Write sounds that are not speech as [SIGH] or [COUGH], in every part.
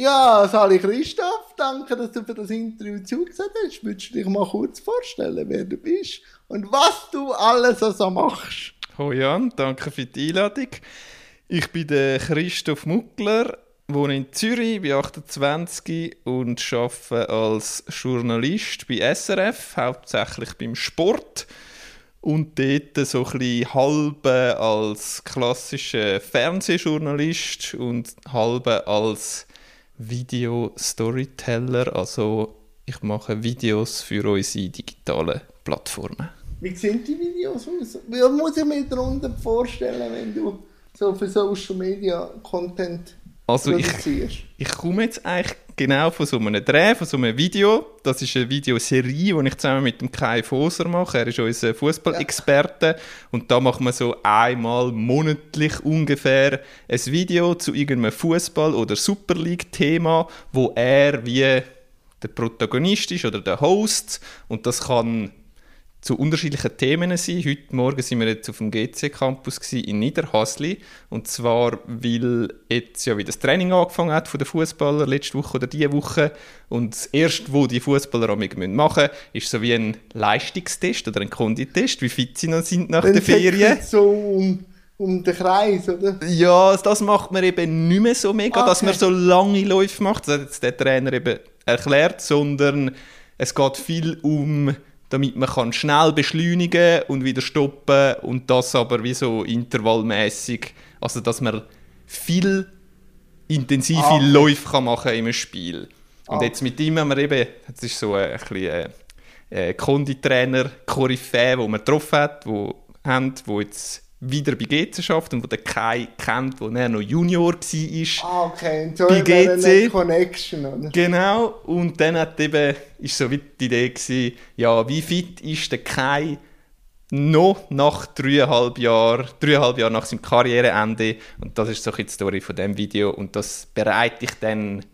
Ja, Sali Christoph, danke, dass du für das Interview zugesagt hast. Würdest du dich mal kurz vorstellen, wer du bist und was du alles so machst? Hallo Jan, danke für die Einladung. Ich bin der Christoph Muckler, wohne in Zürich, bin 28 und arbeite als Journalist bei SRF, hauptsächlich beim Sport. Und dort so ein halbe als klassischer Fernsehjournalist und halbe als Video-Storyteller. Also ich mache Videos für unsere digitalen Plattformen. Wie sehen die Videos aus? Wie muss ich mir darunter vorstellen, wenn du so für Social Media Content also ich, ich komme jetzt eigentlich genau von so einem Dreh, von so einem Video. Das ist eine Videoserie, die ich zusammen mit dem Kai Foser mache. Er ist unser Fußballexperte. Ja. Und da machen wir so einmal monatlich ungefähr ein Video zu irgendeinem Fußball- oder Super League-Thema, wo er wie der Protagonist ist oder der Host. Und das kann zu unterschiedlichen Themen sein. Heute Morgen sind wir jetzt auf dem GC-Campus in Niederhasli. Und zwar, weil jetzt ja wieder das Training angefangen hat von den Fußballern letzte Woche oder diese Woche. Und das erste, was die Fußballer machen müssen, ist so wie ein Leistungstest oder ein Konditest, wie fit sie noch sind nach der Ferien. So um, um den Kreis, oder? Ja, das macht man eben nicht mehr so mega, okay. dass man so lange Läufe macht. Das hat jetzt der Trainer eben erklärt, sondern es geht viel um damit man kann schnell beschleunigen und wieder stoppen und das aber wie so intervallmäßig, also dass man viel intensive ah. Läufe kann machen im Spiel. Und ah. jetzt mit ihm haben wir eben, das ist so ein bisschen äh, äh, Konditrainer, Koryphäe, wo man getroffen hat, wo haben, wo jetzt wieder bei GC schafft und wo der Kai kennt, wo er noch Junior war. Ah, okay. Und so bei GC. Connection, oder? Genau. Und dann hat eben, ist so wie die Idee gewesen, ja, wie fit ist der Kai noch nach dreieinhalb Jahren, dreieinhalb Jahren nach seinem Karriereende. Und das ist so die Story von dem Video. Und das bereite ich dann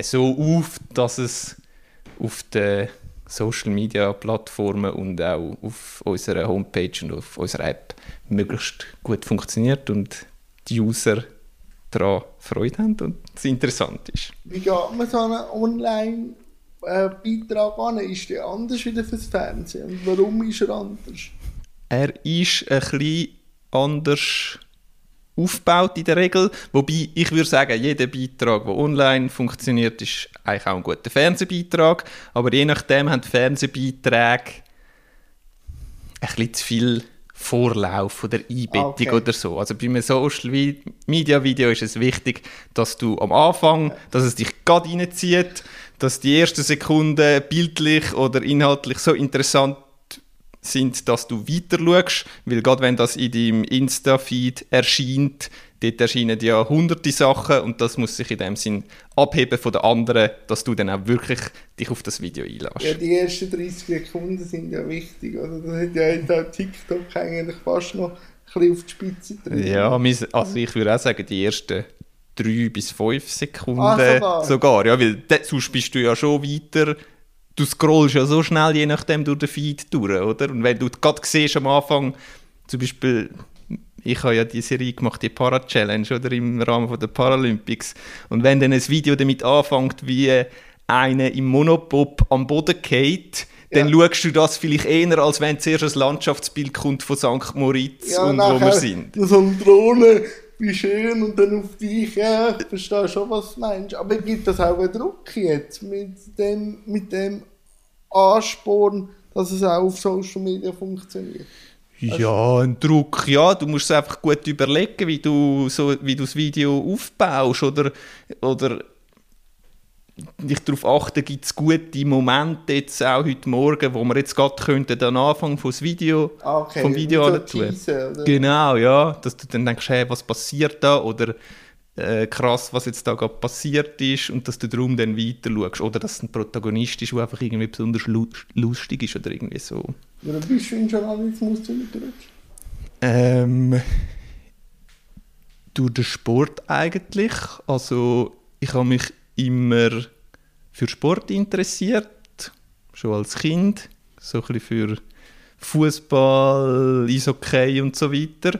so auf, dass es auf der Social Media Plattformen und auch auf unserer Homepage und auf unserer App möglichst gut funktioniert und die User daran Freude haben und es interessant ist. Wie geht man so einen Online-Beitrag an? Ist der anders wieder fürs Fernsehen? Und warum ist er anders? Er ist ein bisschen anders aufgebaut in der Regel. Wobei ich würde sagen, jeder Beitrag, der online funktioniert, ist eigentlich auch ein guter Fernsehbeitrag. Aber je nachdem haben Fernsehbeiträge ein bisschen zu viel Vorlauf oder Einbettung okay. oder so. Also bei einem Social Media Video ist es wichtig, dass du am Anfang, dass es dich gerade reinzieht, dass die ersten Sekunden bildlich oder inhaltlich so interessant sind, dass du weiter schaust, weil gerade wenn das in deinem Insta-Feed erscheint, dort erscheinen ja hunderte Sachen und das muss sich in dem Sinn abheben von den anderen, dass du dann auch wirklich dich auf das Video einlässt. Ja, die ersten 30 Sekunden sind ja wichtig, oder? Das hat ja jetzt auch TikTok eigentlich fast noch ein bisschen auf die Spitze drin. Ja, also ich würde auch sagen, die ersten drei bis fünf Sekunden ah, sogar. sogar. ja, weil sonst bist du ja schon weiter du scrollst ja so schnell, je nachdem, durch den Feed durch, oder? Und wenn du gerade siehst am Anfang, zum Beispiel, ich habe ja die Serie gemacht, die Para-Challenge, oder im Rahmen der Paralympics. Und wenn dann ein Video damit anfängt, wie einer im Monopop am Boden geht, dann ja. schaust du das vielleicht eher, als wenn zuerst ein Landschaftsbild kommt von St. Moritz ja, und wo wir sind. So eine Drohne, wie schön, und dann auf dich, ja, ich verstehe schon, was du meinst. Aber gibt das auch einen Druck jetzt mit dem, mit dem Ansporn, dass es auch auf Social Media funktioniert? Ja, ein Druck, ja. Du musst es einfach gut überlegen, wie du, so, wie du das Video aufbaust oder, oder dich darauf achten, gibt es gute Momente jetzt auch heute Morgen, wo wir jetzt gerade könnten den Anfang vom Video, ah, okay. vom Video so tun. Teasen, genau, ja, dass du dann denkst, hey, was passiert da oder äh, krass, was jetzt da gerade passiert ist und dass du darum dann weiter schaust. Oder dass es ein Protagonist ist, der einfach irgendwie besonders lustig ist oder irgendwie so. Oder bist du in Journalismus zugerutscht? Ähm, durch den Sport eigentlich. Also ich habe mich immer für Sport interessiert, schon als Kind, so ein bisschen für Fußball, Eishockey und so weiter.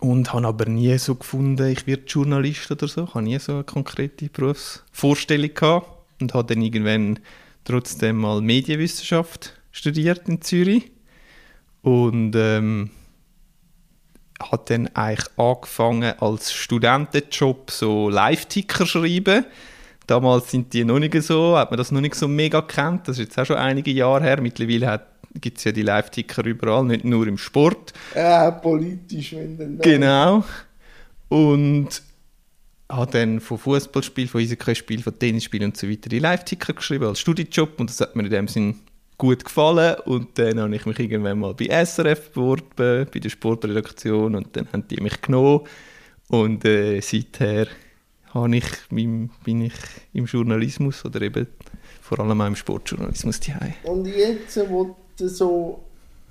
und habe aber nie so gefunden, ich werde Journalist oder so. Ich habe nie so eine konkrete Berufsvorstellung gehabt und habe dann irgendwann trotzdem mal Medienwissenschaft studiert in Zürich und ähm, habe dann eigentlich angefangen als Studentenjob so Live-Ticker schreiben. Damals sind die noch nicht so, hat man das noch nicht so mega kennt. Das ist jetzt auch schon einige Jahre her. Mittlerweile gibt es ja die Live-Ticker überall, nicht nur im Sport. Ja, politisch, wenn dann. Genau. Und habe dann von Fußballspiel, von Eishockeyspiel, von Tennisspiel und so weiter die Live-Ticker geschrieben als Studijob und das hat mir in dem Sinn gut gefallen und dann habe ich mich irgendwann mal bei SRF beworben, bei der Sportredaktion und dann haben die mich genommen und äh, seither habe ich, bin ich im Journalismus oder eben vor allem auch im Sportjournalismus daheim. Und jetzt, wo du so,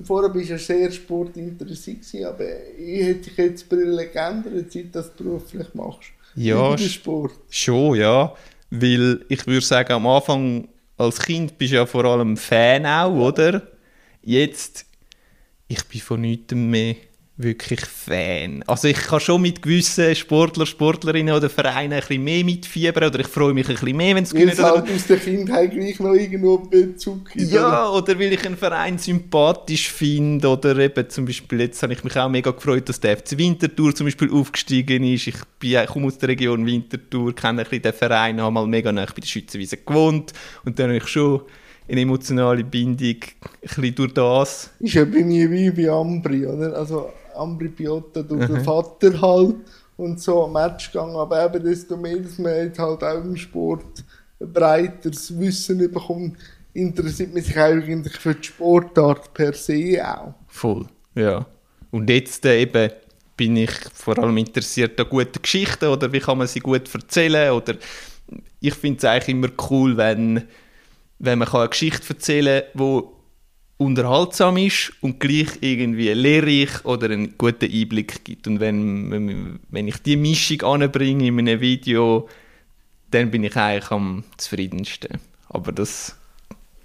vorher bist du ja sehr sportinteressiert aber ich hätte dich jetzt Brille geändert, seit du das beruflich machst. Ja, Sport. schon, ja, weil ich würde sagen, am Anfang als Kind bist du ja vor allem Fan auch, oder? Jetzt, ich bin von nichts mehr wirklich Fan. Also ich kann schon mit gewissen Sportler, Sportlerinnen oder Vereinen ein bisschen mehr mitfiebern oder ich freue mich ein bisschen mehr, wenn es gewinnt. Weil halt aus der Kindheit gleich noch irgendwo Bezug gibt. Ja, oder? oder weil ich einen Verein sympathisch finde oder eben zum Beispiel, jetzt habe ich mich auch mega gefreut, dass der FC Winterthur zum Beispiel aufgestiegen ist. Ich, bin, ich komme aus der Region Winterthur, kenne ein bisschen den Verein, habe mal mega nah bei der Schützenwiese gewohnt und dann habe ich schon eine emotionale Bindung ein bisschen durch das. Ist ja bei mir wie bei Ambri, oder? Also Ambri Piotta durch den Vater halt und so am Match gegangen. Aber eben desto mehr, dass man jetzt halt auch im Sport ein breiteres Wissen bekommt, interessiert man sich eigentlich für die Sportart per se auch. Voll, ja. Und jetzt äh, eben bin ich vor allem interessiert an guten Geschichten oder wie kann man sie gut erzählen oder ich finde es eigentlich immer cool, wenn, wenn man eine Geschichte erzählen kann, die unterhaltsam ist und gleich irgendwie lehrreich oder einen guten Einblick gibt. Und wenn, wenn ich diese Mischung anbringe in einem Video, dann bin ich eigentlich am zufriedensten. Aber das...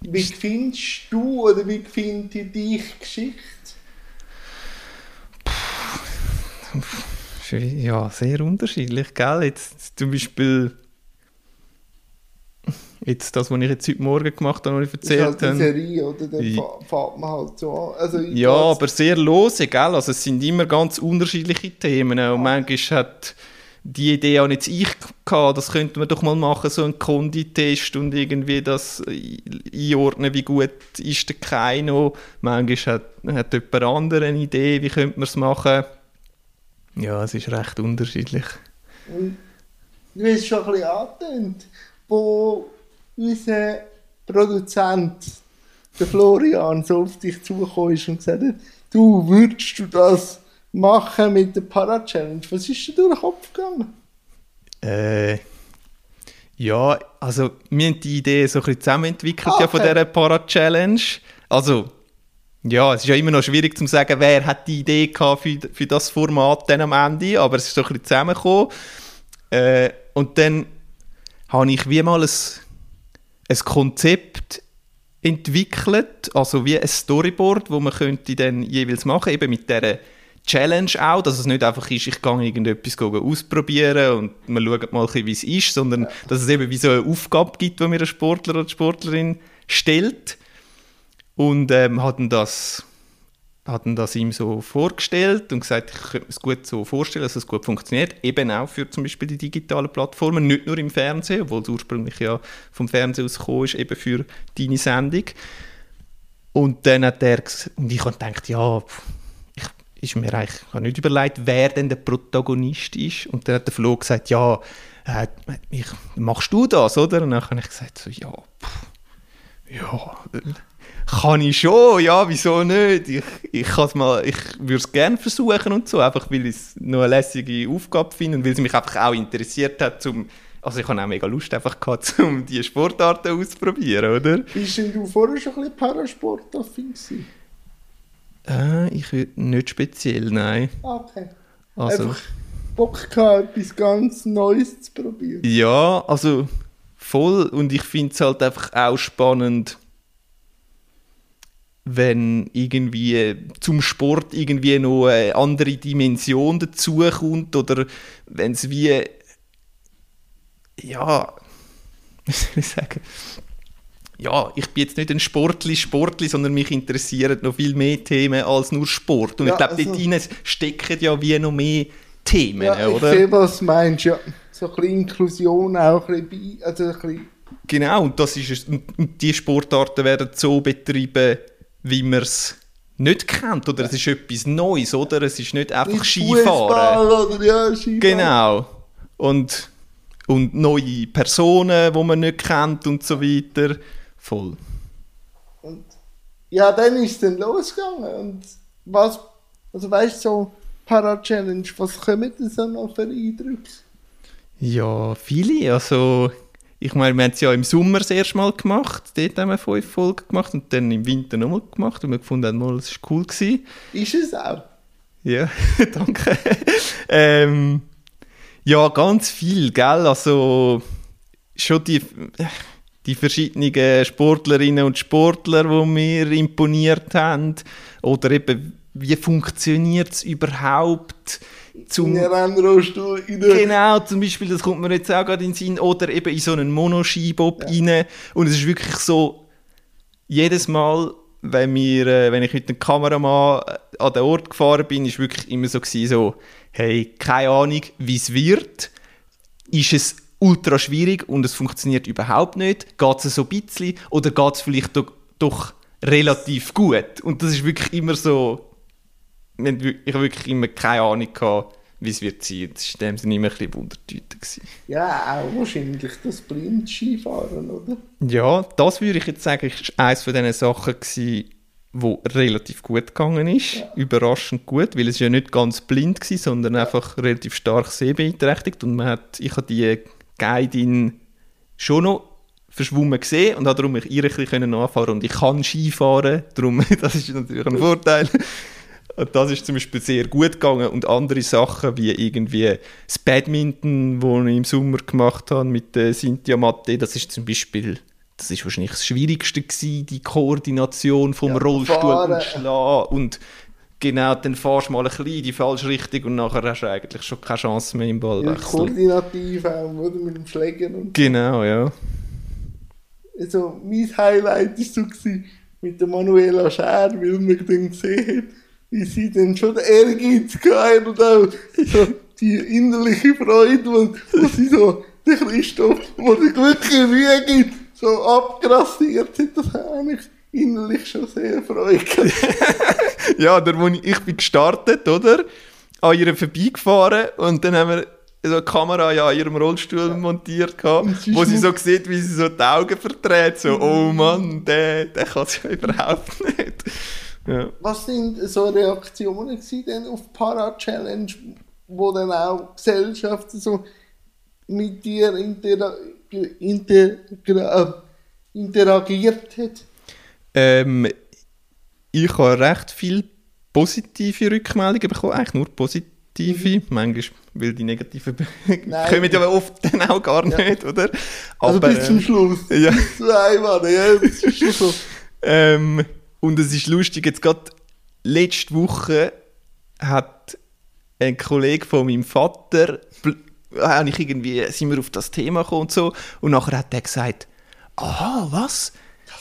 Wie findest du oder wie findet dich Geschichte? Ja, sehr unterschiedlich, gell? Jetzt zum Beispiel Jetzt das, was ich jetzt heute Morgen gemacht habe, was ich erzählt habe. Das ist halt eine Serie, oder? Dann ja. fährt man halt so an. Also ja, aber sehr lose, gell? Also es sind immer ganz unterschiedliche Themen. Und manchmal hat die Idee auch nicht ich gehabt, das könnte man doch mal machen, so einen Konditest und irgendwie das einordnen, wie gut ist der Keino. Manchmal hat, hat jemand andere eine Idee, wie könnte man es machen. Ja, es ist recht unterschiedlich. Du hast schon ein bisschen angetönt, wo unser Produzent, der Florian, so auf dich zugekommen ist und gesagt hat, du, würdest du das machen mit der Para-Challenge? Was ist dir durch den Kopf gegangen? Äh, ja, also wir haben die Idee so ein bisschen zusammenentwickelt okay. ja, von dieser Para-Challenge. Also, ja, es ist ja immer noch schwierig zu sagen, wer hat die Idee gehabt für, für das Format dann am Ende, aber es ist so ein bisschen zusammengekommen. Äh, und dann habe ich wie mal ein ein Konzept entwickelt, also wie ein Storyboard, wo man könnte dann jeweils machen, eben mit dieser Challenge auch, dass es nicht einfach ist, ich gehe irgendetwas ausprobieren und man schaut mal, wie es ist, sondern dass es eben wie so eine Aufgabe gibt, die mir ein Sportler oder Sportlerin stellt. Und ähm, hat das hatten das ihm so vorgestellt und gesagt, ich könnte mir es gut so vorstellen, dass es gut funktioniert. Eben auch für zum Beispiel die digitalen Plattformen, nicht nur im Fernsehen, obwohl es ursprünglich ja vom Fernsehen aus gekommen ist, eben für deine Sendung. Und dann hat er und ich habe gedacht, ja, ich, ist mir eigentlich, ich habe nicht überlegt, wer denn der Protagonist ist. Und dann hat der Flo gesagt, ja, äh, ich, machst du das, oder? Und dann habe ich gesagt, so, ja, pff, ja, kann ich schon, ja, wieso nicht? Ich, ich, ich würde es gerne versuchen und so, einfach weil ich es noch eine lässige Aufgabe finde und weil es mich einfach auch interessiert hat, zum, also ich habe auch mega Lust einfach gehabt, [LAUGHS] um diese Sportarten auszuprobieren, oder? Bist du vorher schon ein bisschen Parasportaffin gewesen? Äh, ich würde nicht speziell, nein. Okay. Also, einfach Bock gehabt, etwas ganz Neues zu probieren. Ja, also voll und ich finde es halt einfach auch spannend, wenn irgendwie zum Sport irgendwie noch eine andere Dimension dazukommt oder wenn es wie ja [LAUGHS] wie soll ich sagen ja, ich bin jetzt nicht ein Sportli, Sportli, sondern mich interessieren noch viel mehr Themen als nur Sport. Und Ja, ich glaube, also- dort hinein stecken ja wie noch mehr Themen, Ja, ich oder? sehe, was du meinst, ja. So ein bisschen Inklusion auch ein bisschen also ein bisschen, Genau, und, das ist. Und, und die Sportarten werden so betrieben, wie man es nicht kennt. Oder es ist etwas Neues, oder? Es ist nicht einfach nicht Skifahren. Oder, ja, Skifahren. Genau. Und, und neue Personen, die man nicht kennt und so weiter. Voll. Und ja, dann ist es dann losgegangen. Und was, also weißt du, so Para-Challenge, was kommen denn so noch für Eindrücke? Ja, viele. Also, ich meine, wir haben es ja im Sommer das erste Mal gemacht. Dort haben wir fünf Folgen gemacht und dann im Winter nochmal gemacht. Und wir gefunden haben, es war cool. Gewesen. Ist es auch? Ja, [LAUGHS] danke. ähm, ja, ganz viel, gell? Also schon die, die verschiedenen Sportlerinnen und Sportler, die mir imponiert haben. Oder eben, wie funktioniert es überhaupt? Zum, In Rennrollstuhl, in den... Genau, zum Beispiel, das kommt mir jetzt auch gerade in den Sinn, oder eben in so einen Monoskibob rein. Und es ist wirklich so, jedes Mal, wenn, wir, äh, wenn ich mit dem Kameramann äh, an den Ort gefahren bin, ist wirklich immer so gewesen, so, hey, keine Ahnung, wie es wird. Ist es ultra schwierig und es funktioniert überhaupt nicht? Geht es so ein bisschen oder geht es vielleicht doch, doch relativ gut? Und das ist wirklich immer so, wir ich habe wirklich immer keine Ahnung gehabt, wie es wird sein. Das war in dem Sinne immer ein bisschen Wundertüte. gewesen. Ja, auch wahrscheinlich das Blind-Skifahren, oder? Ja, das würde ich jetzt sagen, ist eines von diesen Sachen gewesen, wo relativ gut gegangen ist. Überraschend gut, weil es ja nicht ganz blind war, sondern einfach relativ stark sehbeeinträchtigt. Und man hat, ich habe die Guidin schon noch verschwommen gesehen und habe darum mich ihr ein bisschen nachfahren und ich kann Skifahren, darum, [LAUGHS] das ist natürlich ein Vorteil. Und das ist zum Beispiel sehr gut gegangen und andere Sachen wie irgendwie das Badminton, das ich im Sommer gemacht habe mit der Cynthia Matte, das ist zum Beispiel, das ist wahrscheinlich das Schwierigste gewesen, die Koordination vom Ja, Rollstuhl fahren. und Schlagen und genau, dann fahrst du mal ein bisschen in die falsche Richtung und nachher hast du eigentlich schon keine Chance mehr im Ja, Ballwechsel. koordinativ auch, oder? Mit dem Schläger und Genau, ja. also mein Highlight war so gewesen, mit der Manuela Scher, weil man dann gesehen hat, wie sie dann schon den Ehrgeiz hatte und auch so die innerliche Freude, wo, wo sie so den Christoph, wo der wirklich Mühe gibt, so abgrassiert hat, das hat mich innerlich schon sehr Freude. [LAUGHS] Ja, der, wo ich, ich bin gestartet, oder? An ihr vorbeigefahren und dann haben wir so eine Kamera ja an ihrem Rollstuhl montiert gehabt, Und wo sie so sieht, wie sie so die Augen verdreht, so, oh Mann, der, der kann es ja überhaupt nicht. Ja. Was sind so Reaktionen denn auf Para-Challenge, wo dann auch Gesellschaft so mit dir intera integra interagiert hat? Ähm, ich habe recht viel positive Rückmeldungen bekommen, eigentlich nur positive, manchmal, weil die negativen kommen ja oft dann auch gar nicht, oder? Also Aber, bis zum ähm, Schluss. ja. Einmal, ja, das ist schon so. [LAUGHS] Ähm, und es ist lustig, jetzt gerade letzte Woche hat ein Kollege von meinem Vater, habe ich irgendwie, sind wir auf das Thema gekommen und so, und nachher hat er gesagt, aha, was?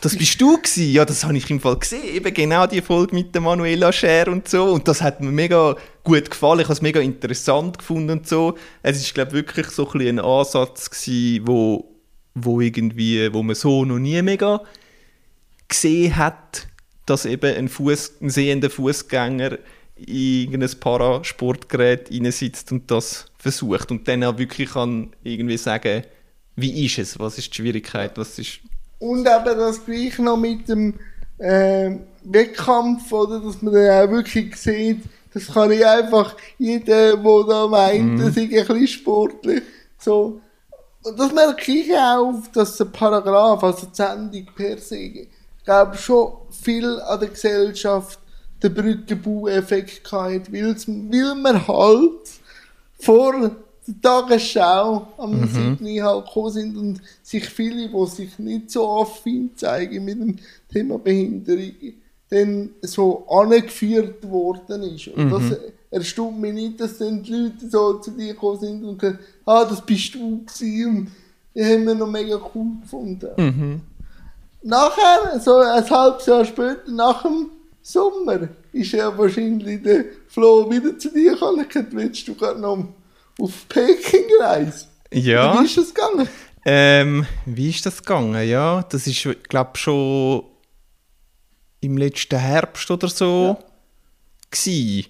Das bist du gewesen? Ja, das habe ich im Fall gesehen, eben genau die Folge mit der Manuela Scher und so, und das hat mir mega gut gefallen, ich habe es mega interessant gefunden und so. Es ist, glaube ich, wirklich so ein, ein Ansatz gewesen, wo, wo irgendwie, wo man so noch nie mega gesehen hat, dass eben ein, Fuß, ein sehender Fußgänger in irgendein Parasportgerät sitzt und das versucht und dann auch wirklich kann irgendwie sagen, wie ist es, was ist die Schwierigkeit, was ist Und eben das gleich noch mit dem ähm, Wettkampf, oder? Dass man dann auch wirklich sieht, das kann ich einfach, jeder, der da meint, das ist ein bisschen sportlich, so. Und das merke ich auch, dass der Paragraph, also die Sendung per se, glaube schon viel an der Gesellschaft den Brückenbau-Effekt gehabt, weil man halt vor der Tagesschau am Sydney halt gekommen sind und sich viele, die sich nicht so affin zeigen mit dem Thema Behinderung, dann so angeführt worden ist. Und das erstaunt mich nicht, dass dann die Leute so zu dir gekommen sind und gesagt, ah, das bist du gewesen. Und die haben wir noch mega cool gefunden. Nachher, so ein halbes Jahr später, nach dem Sommer, ist ja wahrscheinlich der Flo wieder zu dir gekommen willst du gerade noch auf Peking reisen? Ja. Wie ist das gegangen? Ähm, wie ist das gegangen? Ja, das ist, glaube schon im letzten Herbst oder so gsi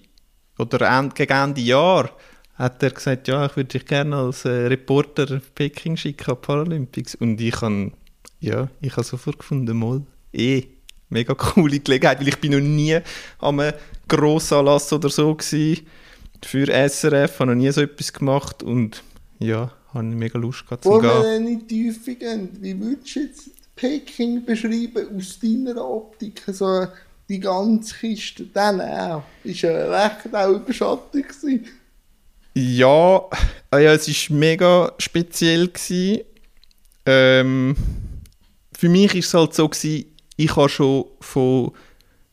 oder end, gegen Ende Jahr hat er gesagt, ja, ich würde dich gerne als äh, Reporter auf Peking schicken Paralympics und ich habe ja, ich habe sofort gefunden, mal, eh, mega coole Gelegenheit, weil ich bin noch nie an einem Grossanlass oder so gsi für SRF, habe noch nie so etwas gemacht und ja, habe mega Lust gehabt zu wir gehen. dann in die Tiefe gehen? Wie würdest du jetzt Peking beschreiben aus deiner Optik? So die ganze Kiste, dann auch. Ist ja recht auch überschattet gewesen. Ja, ah ja, es war mega speziell. Gewesen. Ähm, für mich war es halt so, gewesen, ich habe schon von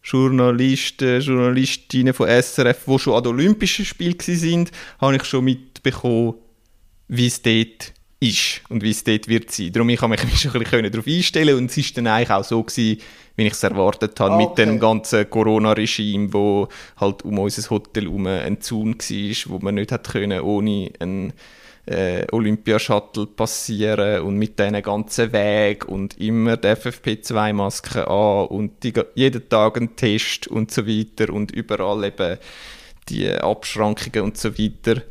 Journalisten, Journalistinnen von SRF, die schon an den Olympischen Spielen waren, habe ich schon mitbekommen, wie es dort ist und wie es dort wird sein. Darum ich konnte mich schon [LAUGHS] ein bisschen darauf einstellen und es war dann eigentlich auch so, gewesen, wie ich es erwartet habe, mit Okay. dem ganzen Corona-Regime, wo halt um unser Hotel herum ein Zaun war, wo man nicht hat können, ohne einen äh, Olympiashuttle passieren und mit diesen ganzen Weg und immer die FFP2-Maske an und die, jeden Tag ein Test und so weiter und überall eben die Abschrankungen und so weiter.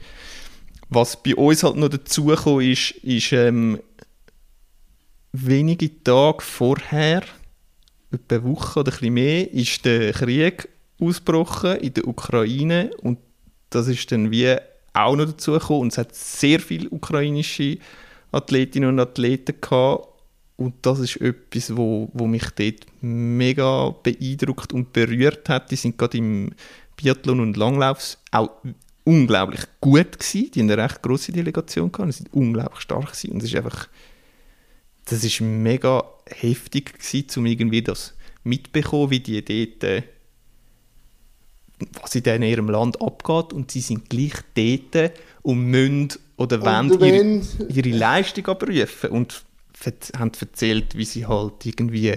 Was bei uns halt noch dazugekommen ist, ist ähm, wenige Tage vorher, etwa eine Woche oder ein mehr, ist der Krieg ausgebrochen in der Ukraine und das ist dann wie auch noch dazugekommen und es hat sehr viele ukrainische Athletinnen und Athleten gehabt und das ist etwas, wo, wo mich dort mega beeindruckt und berührt hat. Die sind gerade im Biathlon und Langlauf auch unglaublich gut gewesen. Die haben eine recht grosse Delegation gehabt. Die sind unglaublich stark gewesen. und es ist einfach das ist mega heftig gewesen, um irgendwie das mitbekommen, wie die dort äh, was in in ihrem Land abgeht und sie sind gleich dort und müssen oder wollen ihre, ihre Leistung abrufen und haben erzählt, wie sie halt irgendwie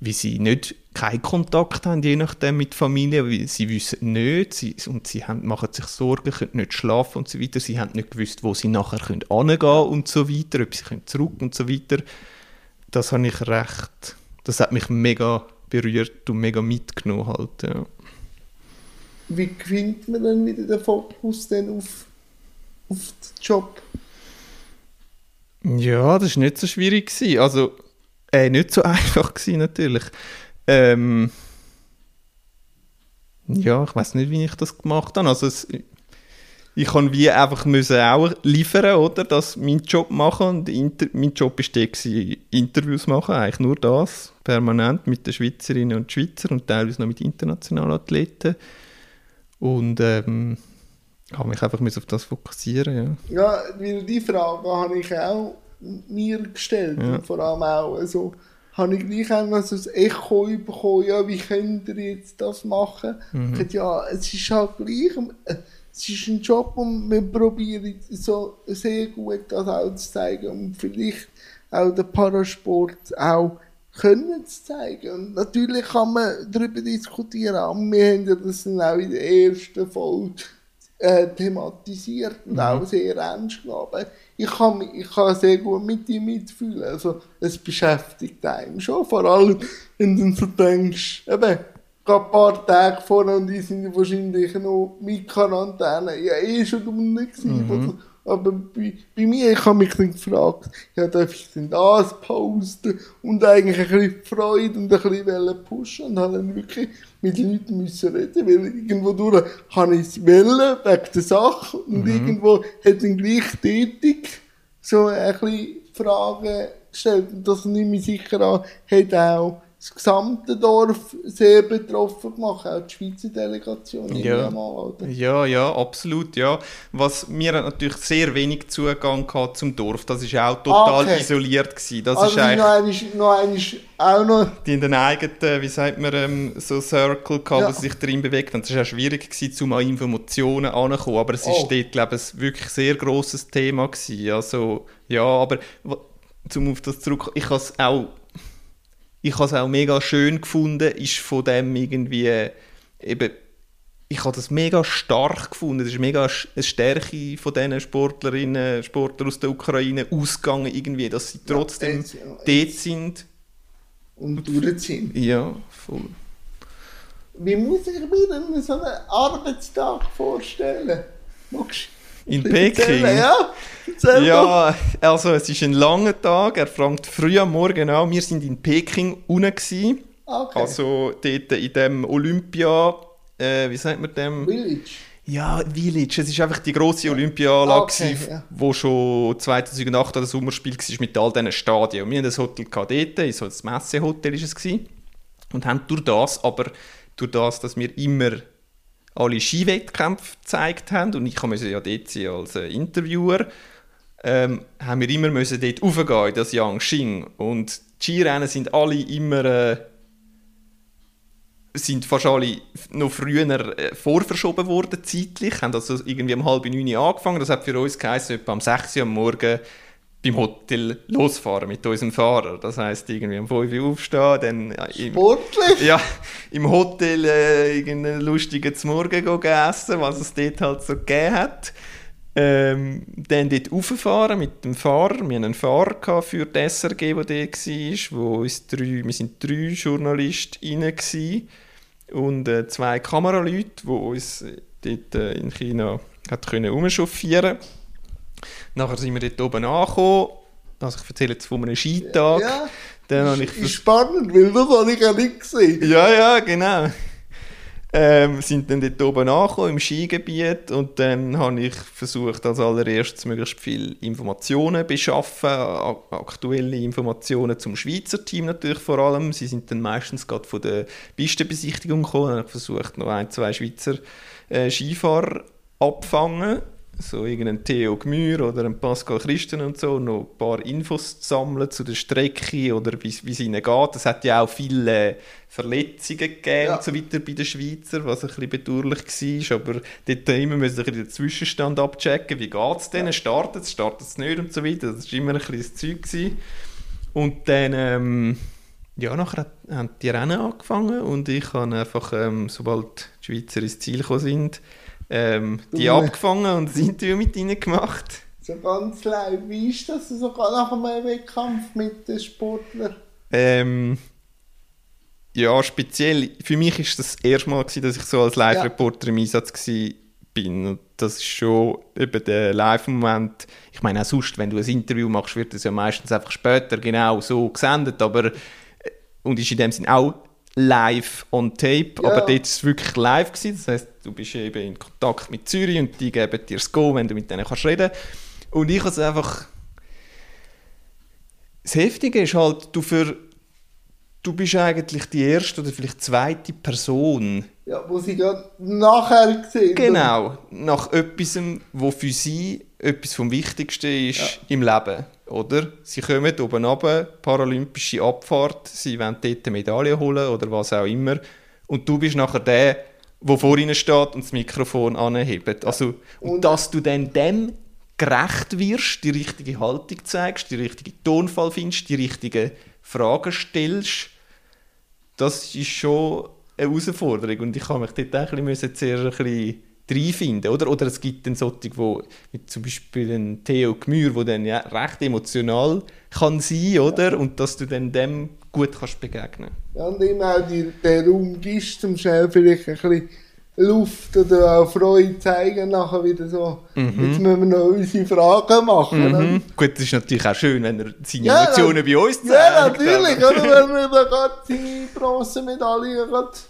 wie sie nicht keinen Kontakt haben, je nachdem mit Familie, sie wissen nicht sie, und sie haben, machen sich Sorgen, können nicht schlafen und so weiter, sie haben nicht gewusst, wo sie nachher können hingehen und so weiter, ob sie können zurück und so weiter. Das habe ich recht, das hat mich mega berührt und mega mitgenommen halt, ja. Wie gewinnt man dann wieder den Fokus dann auf, auf den Job? Ja, das war nicht so schwierig. Gewesen. Also, äh, nicht so [LAUGHS] einfach gewesen, natürlich. Ähm, ja, ich weiß nicht, wie ich das gemacht habe. Also, es, ich kann wie einfach müssen auch liefern, oder? Das meinen Job machen. Und Inter mein Job war der, gewesen, Interviews machen, eigentlich nur das, permanent mit den Schweizerinnen und Schweizer und teilweise noch mit internationalen Athleten. Und ähm, habe mich einfach auf das fokussieren, ja. Ja, weil die Frage habe ich auch mir gestellt. Ja. Und vor allem auch, also, habe ich gleich auch noch so ein Echo bekommen, ja, wie könnt ihr jetzt das machen? Ich dachte, ja, es ist halt gleich, äh, es ist ein Job und wir probieren so sehr gut das auch zu zeigen und vielleicht auch den Parasport auch können zu zeigen. Und natürlich kann man darüber diskutieren, aber wir haben ja das dann auch in der ersten Folge äh, thematisiert und auch sehr ernst genommen. Ich kann, mich- ich kann sehr gut mit dir mitfühlen. Also, es beschäftigt einen schon. Vor allem, wenn du so denkst, eben, gerade ein paar Tage vorher und die sind wahrscheinlich noch mit Quarantäne. Ja, eh schon dumm nicht gewesen. Also, aber bei, bei mir, ich habe mich dann gefragt, ja, darf ich denn das posten? Und eigentlich ein bisschen Freude und ein bisschen pushen und habe dann wirklich mit Leuten müssen reden, weil irgendwo durch habe ich es wollen, wegen der Sache, und irgendwo hat dann gleich tätig so ein bisschen Fragen gestellt. Und das nehme ich sicher an, hat auch das gesamte Dorf sehr betroffen gemacht, auch die Schweizer Delegation. Ja. Mal, oder? Ja, ja, absolut, ja. Was mir hat natürlich sehr wenig Zugang gehabt zum Dorf. Das ist auch total Okay. isoliert gewesen. Das Also ist eigentlich noch einmal, auch noch, die in den eigenen, wie sagt man, ähm, so Circle gehabt, Ja. wo sie sich drin bewegt haben. Es war auch schwierig gewesen, um an Informationen anzukommen. Aber es ist Oh. dort, glaube ich, ein wirklich sehr grosses Thema gewesen. Also, ja, aber zum auf das zurück, ich habe es auch ich habe es auch mega schön gefunden, ist von dem irgendwie äh, eben ich habe das mega stark gefunden. Das ist mega eine Stärke von diesen Sportlerinnen, Sportler aus der Ukraine ausgegangen, irgendwie, dass sie trotzdem jetzt- dort sind. und durchziehen. Ja, voll. Wie muss ich mir denn so einen Arbeitstag vorstellen? Magst du In Peking? Ja. Ja, also es ist ein langer Tag. Er fängt früh am Morgen an. Wir sind in Peking unten. Okay. Also dort in dem Olympia, äh, wie sagt man dem? Village. Ja, Village. Es ist einfach die grosse Olympianlage, Okay, gsi, ja. wo schon 2008 das Sommerspiel war mit all diesen Stadien. Und wir hatten ein Hotel dort, so ein Messehotel ist es. Und haben durch das, aber durch das, dass wir immer alle Skiwettkämpfe gezeigt haben und ich musste ja dort sein als äh, Interviewer, ähm, haben wir immer müssen dort raufgehen in das Yangqing. Und die Skirennen sind alle immer... Äh, sind fast alle noch früher äh, vorverschoben worden, zeitlich. Haben also irgendwie um halb neun angefangen. Das hat für uns geheißen, etwa um 6 Uhr am Morgen beim Hotel losfahren mit unserem Fahrer. Das heisst, irgendwie um 5 Uhr aufstehen, dann äh, im, Sportlich. ja, im Hotel äh, irgendeinen lustigen zum Morgen gehen essen, was es dort halt so gegeben hat. Ähm, dann dort rauffahren mit dem Fahrer. Wir hatten einen Fahrer für die SRG, der dort war. Wo uns drei, wir sind drei JournalistInnen und äh, zwei Kameraleute, die uns äh, dort äh, in China hat können rumchauffieren Nachher sind wir dort oben angekommen. Also ich erzähle jetzt von einem Skitag. Ja, Dann habe ich ist spannend, weil das habe ich ja nicht gesehen. ja, ja, genau. Ähm, sind dann dort oben angekommen, im Skigebiet und dann habe ich versucht, als allererstes möglichst viele Informationen zu beschaffen, aktuelle Informationen zum Schweizer Team natürlich vor allem. Sie sind dann meistens gerade von der Pistenbesichtigung gekommen, dann habe versucht, noch ein, zwei Schweizer äh, Skifahrer abfangen, so irgendeinen Theo Gmür oder einen Pascal Christen und so, noch ein paar Infos zu sammeln zu der Strecke oder wie wie es ihnen geht. Es hat ja auch viele Verletzungen gegeben Ja. und so weiter bei den Schweizer, was ein bisschen bedauerlich war, aber dort immer müssen ein bisschen den Zwischenstand abchecken, wie geht es denen, startet es, startet es nicht und so weiter. Das war immer ein bisschen das Zeug. Gewesen. Und dann, ähm, ja, nachher haben die Rennen angefangen und ich habe einfach, ähm, sobald die Schweizer ins Ziel gekommen sind, ähm, die Du- abgefangen und ein Interview mit ihnen gemacht. So ganz live. Wie ist das sogar nach einem Wettkampf mit den Sportlern? Ähm, ja, speziell, für mich ist das das erste Mal, gewesen, dass ich so als Live-Reporter im Einsatz war. Bin. Und das ist schon eben der Live-Moment. Ich meine, auch sonst, wenn du ein Interview machst, wird das ja meistens einfach später genau so gesendet. Aber, äh, und ist in dem Sinn auch live on tape. Ja. Aber dort war es wirklich live. Gewesen. Das heißt, du bist eben in Kontakt mit Zürich und die geben dir das Go, wenn du mit denen kannst reden Und ich habe es einfach das Heftige ist halt, du, für, du bist eigentlich die erste oder vielleicht zweite Person. Ja, wo sie gerade nachher gesehen Genau, nach etwas, wo für sie etwas vom Wichtigsten ist im Leben. Oder? Sie kommen oben runter, paralympische Abfahrt, sie wollen dort eine Medaille holen oder was auch immer. Und du bist nachher der, der vor ihnen steht und das Mikrofon anhebt. Also, und, Und- dass du dann dem gerecht wirst, die richtige Haltung zeigst, die richtige Tonfall findest, die richtigen Fragen stellst, das ist schon eine Herausforderung. Und ich habe mich dort auch ein bisschen, zuerst ein bisschen reinfinden. Oder, oder es gibt dann solche, wo, wie zum Beispiel ein Theo Gmür, der dann ja recht emotional kann sein oder? Und dass du dann dem gut kannst begegnen Ja, und ihm auch die, den Raum gibst, zum schnell vielleicht ein bisschen Luft oder auch Freude zeigen, nachher wieder so, jetzt müssen wir noch unsere Fragen machen. mhm. Gut, das ist natürlich auch schön, wenn er seine Ja, Emotionen bei uns zeigt. Ja, natürlich, aber- oder? Wenn man da gerade seine Bronzemedaille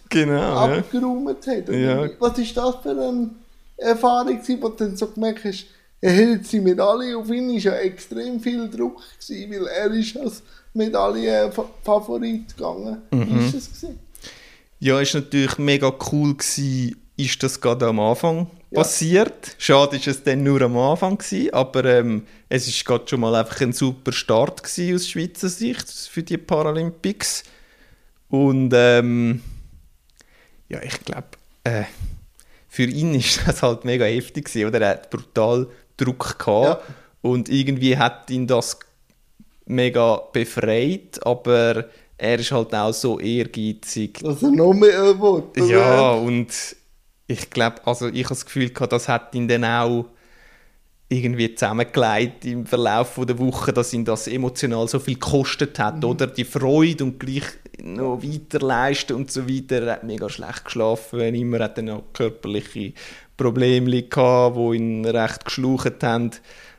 Genau, ja. abgeräumt hat. oder? Ja. Was ist das für eine Erfahrung, wo du dann so gemerkt hast, er hat jetzt die Medaille, auf ihn ist ja extrem viel Druck gewesen, weil er ist als Medaillenfavorit gegangen. Wie Mhm. ist das gewesen? Ja, ist natürlich mega cool gewesen, ist das gerade am Anfang Ja. passiert. Schade ist es dann nur am Anfang gewesen, aber ähm, es ist gerade schon mal einfach ein super Start gewesen aus Schweizer Sicht für die Paralympics. Und ähm, ja, ich glaube, äh, für ihn [LAUGHS] ist das halt mega heftig gewesen, oder? Er hat brutal Druck gehabt Ja. und irgendwie hat ihn das mega befreit, aber er ist halt auch so ehrgeizig, Dass er noch mehr will. ja, und ich glaube, also ich habe das Gefühl gehabt, das hat ihn dann auch irgendwie zusammengelegt im Verlauf der Woche, dass ihn das emotional so viel gekostet hat, Mhm. oder? Die Freude und gleich noch weiter leisten und so weiter. Er hat mega schlecht geschlafen, immer hat er noch körperliche Probleme gehabt, die ihn recht geschlucht haben.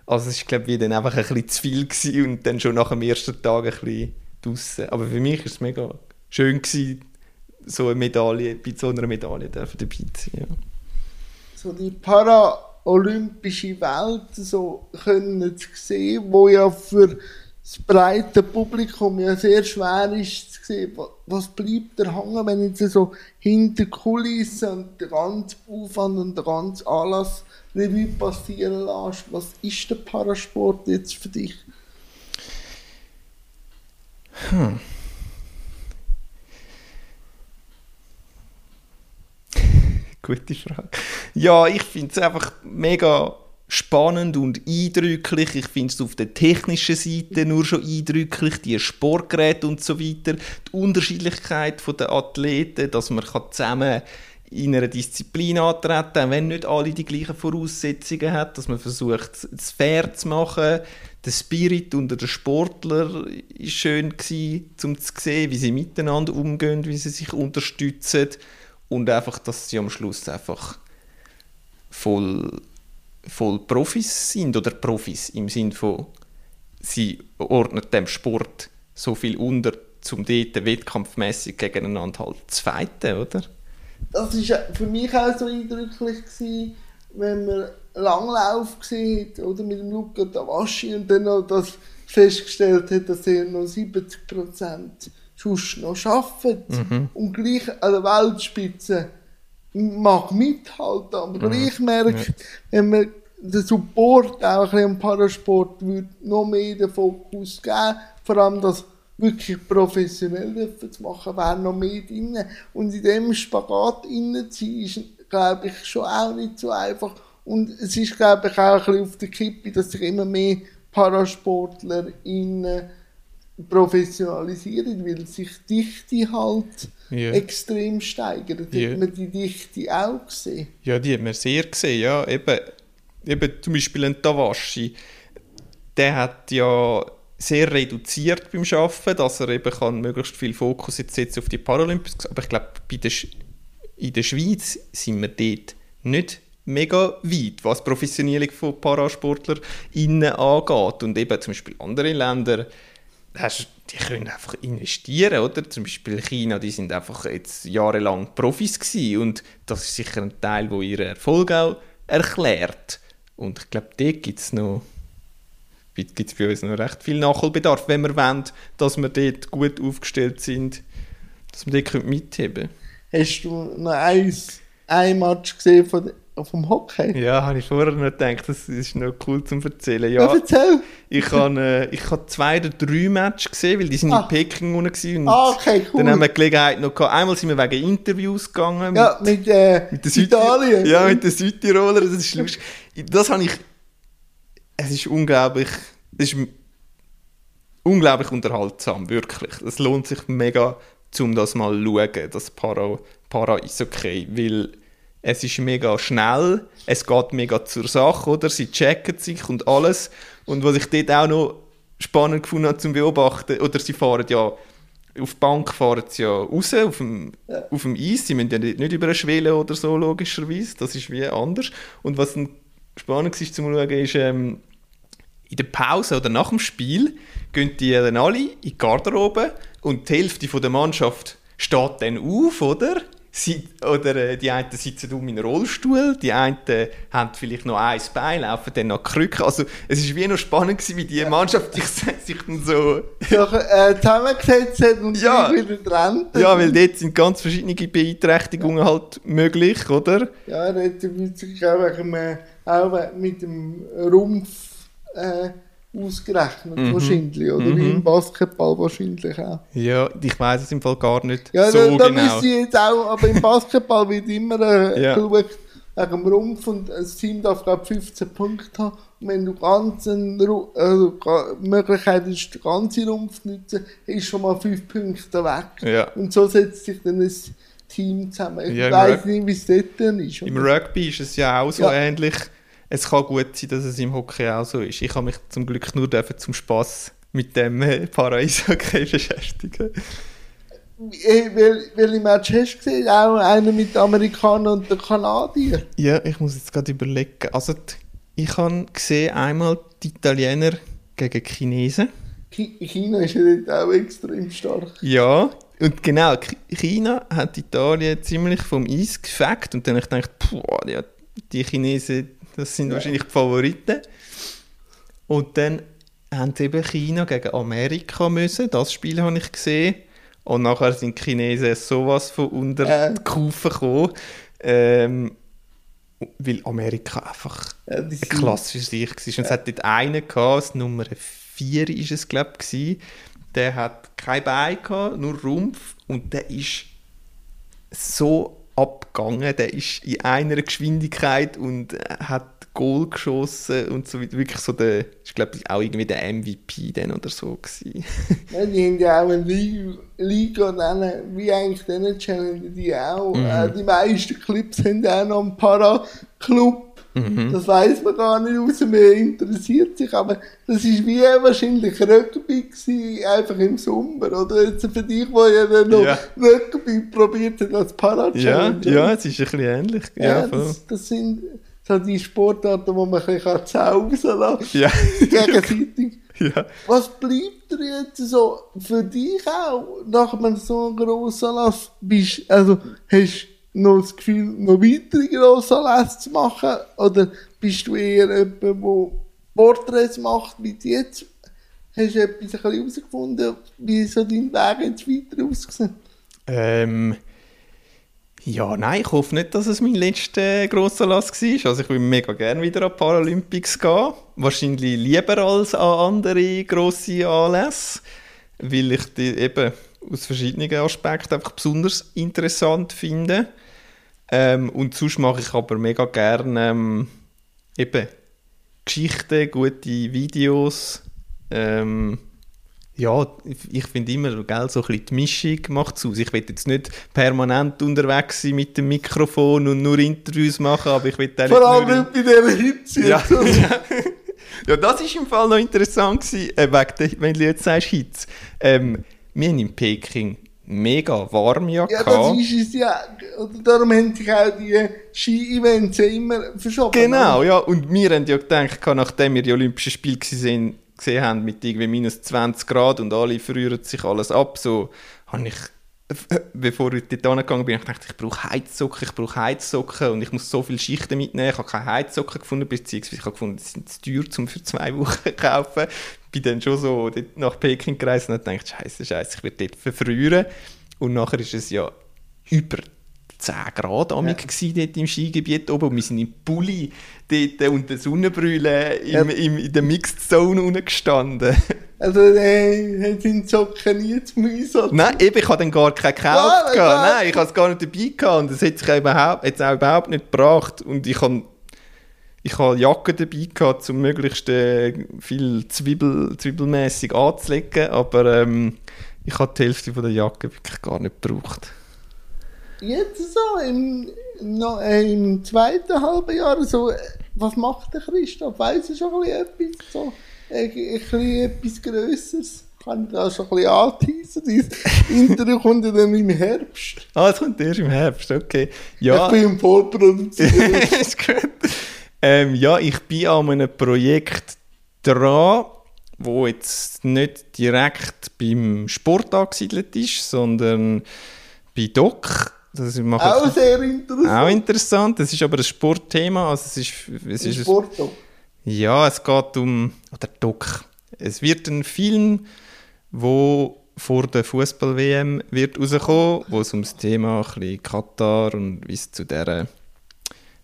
Also es glaube ich, dann einfach ein bisschen zu viel gewesen und dann schon nach dem ersten Tag ein bisschen draussen. Aber für mich ist es mega schön gewesen, so eine Medaille, bei so einer Medaille dürfen dabei sein. Ja. so die paralympische Welt so können sehen, wo ja für das breite Publikum ja sehr schwer ist zu sehen, wa- was bleibt da hängen, wenn jetzt so hinter Kulissen und der ganze Aufwand und der ganze Anlass Revue passieren lässt. Was ist der Parasport jetzt für dich? [LAUGHS] Gute Frage. Ja, ich finde es einfach mega spannend und eindrücklich. Ich finde es auf der technischen Seite nur schon eindrücklich, die Sportgeräte und so weiter, die Unterschiedlichkeit der Athleten, dass man zusammen in einer Disziplin antreten kann, wenn nicht alle die gleichen Voraussetzungen hat, dass man versucht, es fair zu machen. Der Spirit unter den Sportler war schön, um zu sehen, wie sie miteinander umgehen, wie sie sich unterstützen und einfach, dass sie am Schluss einfach voll, voll Profis sind oder Profis im Sinn von sie ordnen dem Sport so viel unter, zum dort wettkampfmäßig gegeneinander halt zu fighten, oder? das ist für mich auch so eindrücklich gewesen, wenn man Langlauf gesehen oder mit dem Luca Tavaschi und dann noch das festgestellt hat, dass er noch 70 Prozent sonst noch arbeitet und gleich an der Weltspitze mag mithalten, aber gleich merkt, wenn man den Support auch ein bisschen am Parasport würde noch mehr den Fokus geben, vor allem das wirklich professionell zu machen, wäre noch mehr drin. Und in dem Spagat innen zu sein, ist, glaube ich, schon auch nicht so einfach. Und es ist, glaube ich, auch ein bisschen auf der Kippe, dass sich immer mehr Parasportler in professionalisieren, weil sich die Dichte halt Ja. extrem steigert. Ja. Hat man die Dichte auch gesehen? Ja, die hat man sehr gesehen, ja. Eben, eben zum Beispiel ein Tawashi, der hat ja sehr reduziert beim Arbeiten, dass er eben kann möglichst viel Fokus jetzt setzen auf die Paralympics. Aber ich glaube, bei der Sch in der Schweiz sind wir dort nicht mega weit, was die Professionierung von Parasportlern angeht. Und eben zum Beispiel andere Länder, die können einfach investieren, oder? Zum Beispiel China, die sind einfach jetzt jahrelang Profis gewesen und das ist sicher ein Teil, wo ihren Erfolg auch erklärt. Und ich glaube, dort gibt es noch gibt es bei uns noch recht viel Nachholbedarf, wenn wir wollen, dass wir dort gut aufgestellt sind, dass wir dort mitheben können. Hast du noch eins, ein Match gesehen von, vom Hockey? Ja, habe ich vorher noch gedacht, das ist noch cool zum Erzählen. Ja. Ja, erzähl. ich habe äh, ich habe zwei oder drei Matches gesehen, weil die sind Ah. in Peking unten Ah, okay, cool. dann haben wir Gelegenheit noch gehabt. Einmal sind wir wegen Interviews gegangen Ja, mit, äh, mit den Italien. Ja, mit den Südtiroler, das ist lustig. Das habe ich, es ist unglaublich, es ist unglaublich unterhaltsam, wirklich. Es lohnt sich mega, um das mal zu schauen, das Para, Para ist okay, weil es ist mega schnell, es geht mega zur Sache, oder? Sie checken sich und alles. Und was ich dort auch noch spannend gefunden habe zum Beobachten, oder sie fahren ja, auf die Bank fahren sie ja raus, auf dem, Ja. auf dem Eis, sie müssen ja nicht über eine Schwelle oder so, logischerweise, das ist wie anders. Und was dann spannend war zum Schauen, ist, ähm, in der Pause oder nach dem Spiel gehen die dann alle in die Garderobe und die Hälfte der Mannschaft steht dann auf, oder? Sie, oder äh, die einen sitzen um in einem Rollstuhl, die einen haben vielleicht noch ein Bein, laufen dann noch Krücken. Also es war wie noch spannend gewesen, wie die Mannschaft sich, [LAUGHS] sich dann so... Ja, äh, zusammengesetzt hat und Ja. sich wieder trennt. Ja, weil dort sind ganz verschiedene Beeinträchtigungen halt möglich, oder? Ja, er hat sich auch, wegen dem, auch mit dem Rumpf äh, ausgerechnet, Mhm. wahrscheinlich. Oder wie im Basketball wahrscheinlich auch. Ja, ich weiß es im Fall gar nicht Ja, so da, da genau. ich jetzt auch, aber im Basketball wird immer äh, [LAUGHS] Ja. geschaut wegen dem Rumpf und das Team darf glaube 15 Punkte haben. Und wenn du ganz einen, Ru- also, Möglichkeit ist, den ganzen Rumpf zu nutzen, ist schon mal 5 Punkte weg. Ja. Und so setzt sich dann ein Team zusammen. Ich Ja, weiß nicht, wie es dort ist. Im? Rugby ist es ja auch so ähnlich. Es kann gut sein, dass es im Hockey auch so ist. Ich habe mich zum Glück nur dürfen zum Spaß mit dem äh, Para-Eishockey [LAUGHS] beschäftigen. Äh, wel- Welche Match hast du gesehen? Auch einer mit Amerikanern und den Kanadiern? Ja, ich muss jetzt gerade überlegen. Also, die- ich habe gesehen einmal die Italiener gegen die Chinesen. Chi- China ist ja dort auch extrem stark. Ja, und genau, Ch- China hat Italien ziemlich vom Eis gefegt und dann habe ich gedacht, boah, die Chinesen, das sind Ja. wahrscheinlich die Favoriten. Und dann haben sie eben China gegen Amerika müssen, das Spiel habe ich gesehen. Und nachher sind die Chinesen sowas von unter Äh. die Kufe gekommen, ähm, weil Amerika einfach Ja, die ein sind- klassisches Sieg war. Und es hat dort einen gehabt, das Nummer 4 ist es, glaube ich, der hat kein Bein gehabt, nur Rumpf und der ist so abgegangen, der ist in einer Geschwindigkeit und äh, hat Goal geschossen und so weiter. Wirklich so der, ist glaube ich auch irgendwie der MVP dann oder so gewesen. [LAUGHS] Ja, die haben ja auch eine Liga, Liga dann, wie eigentlich diese Challenge, die auch. Mhm. Äh, die meisten Clips haben auch noch einen Para-Club. Mhm. Das weiß man gar nicht raus, man interessiert sich, aber das ist wie wahrscheinlich Rugby gewesen, einfach im Sommer, oder? Jetzt für dich, wo ja dann noch Ja. Rugby probiert hat als ja, Para-Challenge. ja, es ist ein bisschen ähnlich. Ja, Ja, das, das sind so die Sportarten, wo man ein bisschen zausen lassen ja. [LAUGHS] gegenseitig. [LAUGHS] ja. Was bleibt dir jetzt so für dich auch nach einem so einem grossen Anlass? Bist, also, hast noch das Gefühl, noch weitere grosse Anlässe zu machen? Oder bist du eher jemand, der Porträts macht, wie jetzt? Hast du etwas herausgefunden, wie so dein Weg jetzt weiter aussieht? Ähm, ja, nein, ich hoffe nicht, dass es mein letzter grosser Lass war. Also ich würde mega gerne wieder an die Paralympics gehen. Wahrscheinlich lieber als an andere grosse Anlässe, weil ich die eben aus verschiedenen Aspekten einfach besonders interessant finde. Ähm, und sonst mache ich aber mega gerne ähm, eben Geschichten, gute Videos. Ähm, ja, ich finde immer, gell, so ein bisschen die Mischung macht es aus. Ich will jetzt nicht permanent unterwegs sein mit dem Mikrofon und nur Interviews machen, aber ich will auch Vor allem nicht bei dieser Hitze. ja. [LAUGHS] ja, das ist im Fall noch interessant gewesen, äh, wegen der, wenn du jetzt sagst Hitze. Ähm, wir haben in Peking mega warm ja, Ja, das ist es ja. Oder darum haben sich auch die Ski-Events ja immer verschoben. Genau, ja. Und wir haben ja gedacht, nachdem wir die Olympischen Spiele gesehen, gesehen haben mit irgendwie minus 20 Grad und alle frühren sich alles ab, so habe ich, bevor ich dort hingegangen bin, ich gedacht, ich brauche Heizsocken, ich brauche Heizsocken und ich muss so viele Schichten mitnehmen. Ich habe keine Heizsocken gefunden, beziehungsweise ich habe gefunden, die sind zu teuer, um für zwei Wochen zu kaufen. Bin dann schon so nach Peking gereist und habe gedacht, scheiße, scheiße, ich werde dort verfrieren. Und nachher ist es ja über 10 Grad amig gsi dort im Skigebiet oben und wir sind im Pulli dort unter der Sonnenbrille im, Ja. im, in der Mixed Zone unten gestanden. [LAUGHS] Also, äh, sind Socken nie zum Einsatz. Nein, eben, ich habe dann gar keinen Ja, gekauft. ja. Nein, ich habe es gar nicht dabei gehabt und das hat sich auch überhaupt, auch überhaupt nicht gebracht. Und ich habe ich habe Jacke dabei gehabt, um möglichst äh, viel Zwiebel, zwiebelmäßig anzulegen, aber ähm, ich habe die Hälfte von der Jacke wirklich gar nicht gebraucht. Jetzt so, im, no, äh, im zweiten halben Jahr, so, äh, was macht der Christoph? Weiss er schon ein bisschen etwas? So, äh, ein bisschen etwas Grösseres? Kann ich da schon ein bisschen anteasen? Dieses Interview [LAUGHS] kommt ja dann im Herbst. Ah, es kommt erst im Herbst, okay. Ja. Ich bin im Vorproduzieren. [LAUGHS] ist gut. Ähm, ja, ich bin an einem Projekt dran, wo jetzt nicht direkt beim Sport angesiedelt ist, sondern bei Doc. Das Auch sehr interessant. auch interessant. Es ist aber ein Sportthema. Also es ist, es ist ein, Sport auch. ja, es geht um oder Doc. Es wird ein Film, wo vor der Fußball-WM wird rauskommen, wo es um das Thema ein bisschen Katar und wie es zu dieser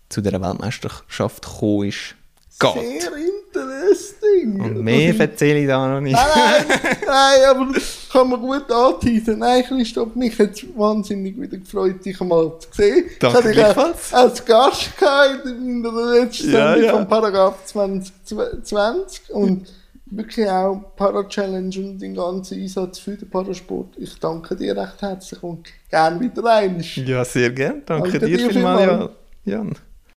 zu dieser Weltmeisterschaft gekommen ist, geht. Sehr interesting. Und mehr erzähle ich da noch nicht. Nein, nein, [LAUGHS] nein, aber das kann man gut anteasen. Nein, Christoph, mich hat es wahnsinnig wieder gefreut, dich einmal zu sehen. Danke ich hatte dich als Gast in der letzten Ja, Sendung ja. von Paragraph 2020 und wirklich auch Para-Challenge und den ganzen Einsatz für den Parasport. Ich danke dir recht herzlich und gerne wieder rein. Ja, sehr gern. Danke, Danke dir dir vielmals. Jan.